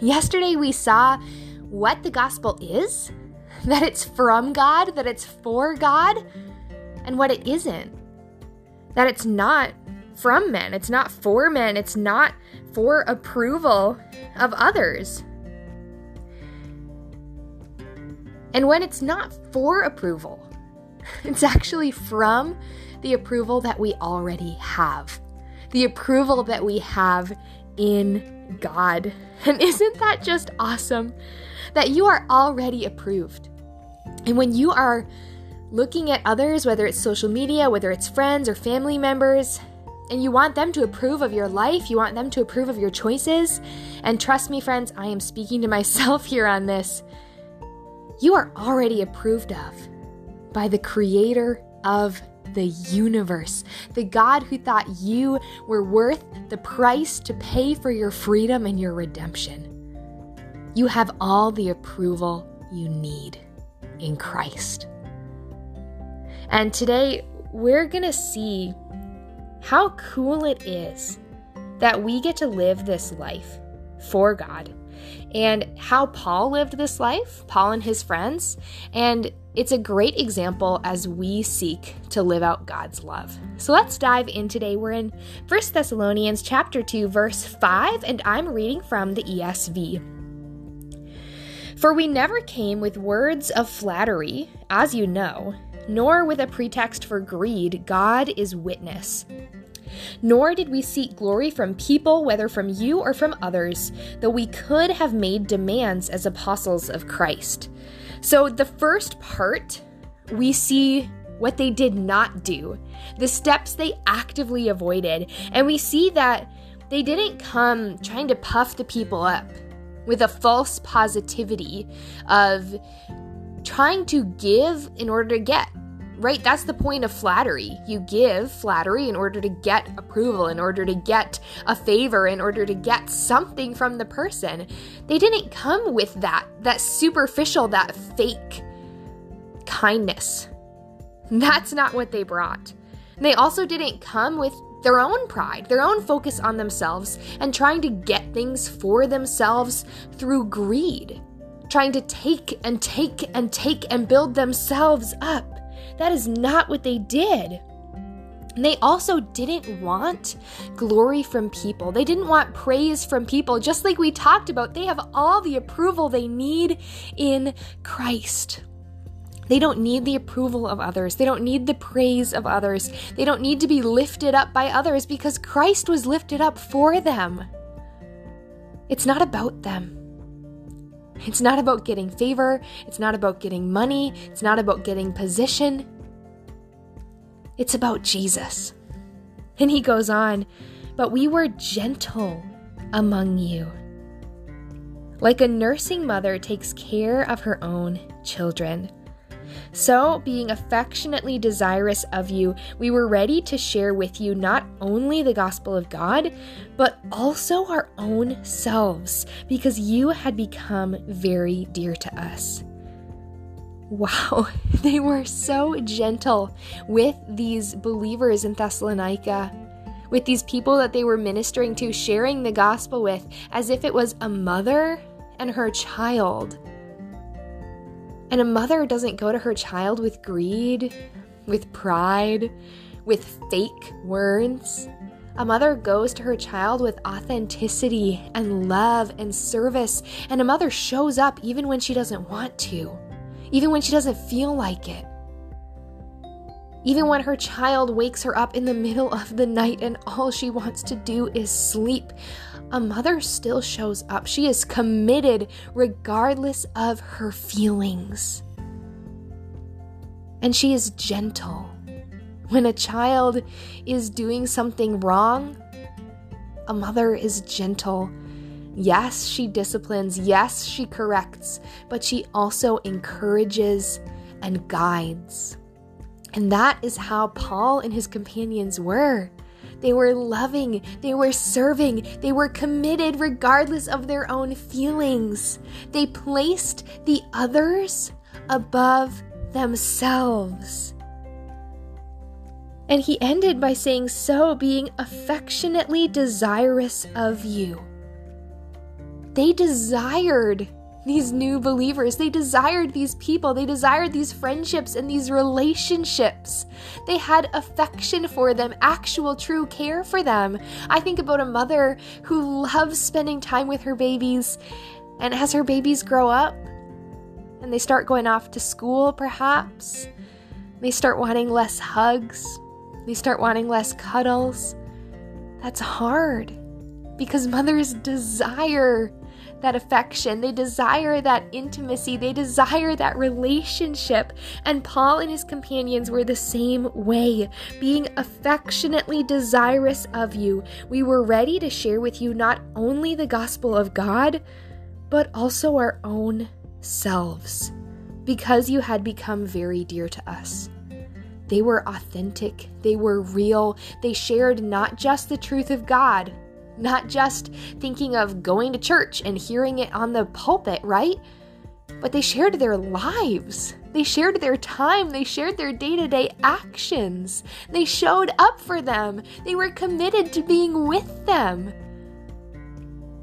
Yesterday, we saw what the gospel is that it's from God, that it's for God, and what it isn't. That it's not from men, it's not for men, it's not for approval of others. And when it's not for approval, it's actually from the approval that we already have, the approval that we have in God. And isn't that just awesome? That you are already approved. And when you are looking at others, whether it's social media, whether it's friends or family members, and you want them to approve of your life, you want them to approve of your choices, and trust me, friends, I am speaking to myself here on this. You are already approved of by the creator of the universe, the God who thought you were worth the price to pay for your freedom and your redemption. You have all the approval you need in Christ. And today we're going to see how cool it is that we get to live this life for God and how Paul lived this life, Paul and his friends, and it's a great example as we seek to live out God's love. So let's dive in today. We're in 1 Thessalonians chapter 2 verse 5 and I'm reading from the ESV. For we never came with words of flattery, as you know, nor with a pretext for greed, God is witness. Nor did we seek glory from people, whether from you or from others, though we could have made demands as apostles of Christ. So, the first part, we see what they did not do, the steps they actively avoided, and we see that they didn't come trying to puff the people up with a false positivity of trying to give in order to get. Right? That's the point of flattery. You give flattery in order to get approval, in order to get a favor, in order to get something from the person. They didn't come with that, that superficial, that fake kindness. That's not what they brought. They also didn't come with their own pride, their own focus on themselves, and trying to get things for themselves through greed, trying to take and take and take and build themselves up. That is not what they did. they also didn't want glory from people. They didn't want praise from people. Just like we talked about, they have all the approval they need in Christ. They don't need the approval of others. They don't need the praise of others. They don't need to be lifted up by others because Christ was lifted up for them. It's not about them. It's not about getting favor. It's not about getting money. It's not about getting position. It's about Jesus. And he goes on, but we were gentle among you. Like a nursing mother takes care of her own children. So, being affectionately desirous of you, we were ready to share with you not only the gospel of God, but also our own selves, because you had become very dear to us. Wow, they were so gentle with these believers in Thessalonica, with these people that they were ministering to, sharing the gospel with, as if it was a mother and her child. And a mother doesn't go to her child with greed, with pride, with fake words. A mother goes to her child with authenticity and love and service. And a mother shows up even when she doesn't want to, even when she doesn't feel like it. Even when her child wakes her up in the middle of the night and all she wants to do is sleep, a mother still shows up. She is committed regardless of her feelings. And she is gentle. When a child is doing something wrong, a mother is gentle Yes, she disciplines. Yes, she corrects. But she also encourages and guides. And that is how Paul and his companions were. They were loving, they were serving, they were committed regardless of their own feelings. They placed the others above themselves. And he ended by saying, So being affectionately desirous of you. They desired these new believers. They desired these people. They desired these friendships and these relationships. They had affection for them, actual true care for them. I think about a mother who loves spending time with her babies, and as her babies grow up and they start going off to school, perhaps, they start wanting less hugs, they start wanting less cuddles. That's hard because mothers desire that affection. They desire that intimacy. They desire that relationship. And Paul and his companions were the same way, being affectionately desirous of you. We were ready to share with you not only the gospel of God, but also our own selves, because you had become very dear to us. They were authentic, they were real, they shared not just the truth of God, not just thinking of going to church and hearing it on the pulpit, right? But they shared their lives. They shared their time. They shared their day to day actions. They showed up for them. They were committed to being with them.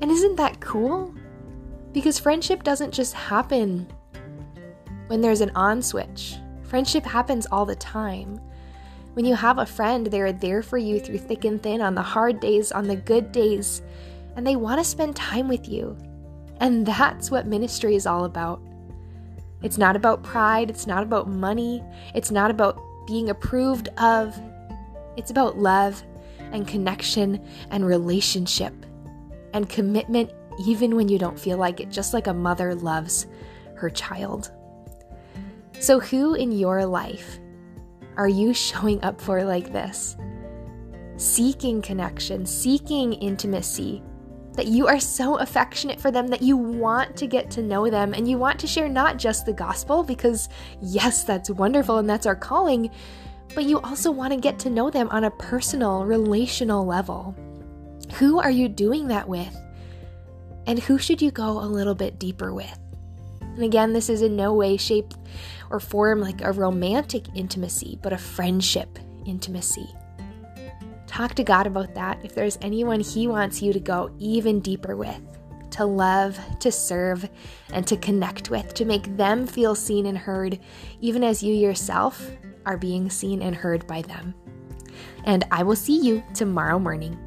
And isn't that cool? Because friendship doesn't just happen when there's an on switch, friendship happens all the time. When you have a friend, they're there for you through thick and thin on the hard days, on the good days, and they want to spend time with you. And that's what ministry is all about. It's not about pride, it's not about money, it's not about being approved of. It's about love and connection and relationship and commitment, even when you don't feel like it, just like a mother loves her child. So, who in your life are you showing up for like this? Seeking connection, seeking intimacy, that you are so affectionate for them that you want to get to know them and you want to share not just the gospel, because yes, that's wonderful and that's our calling, but you also want to get to know them on a personal, relational level. Who are you doing that with? And who should you go a little bit deeper with? And again, this is in no way, shape, or form like a romantic intimacy, but a friendship intimacy. Talk to God about that if there's anyone He wants you to go even deeper with, to love, to serve, and to connect with, to make them feel seen and heard, even as you yourself are being seen and heard by them. And I will see you tomorrow morning.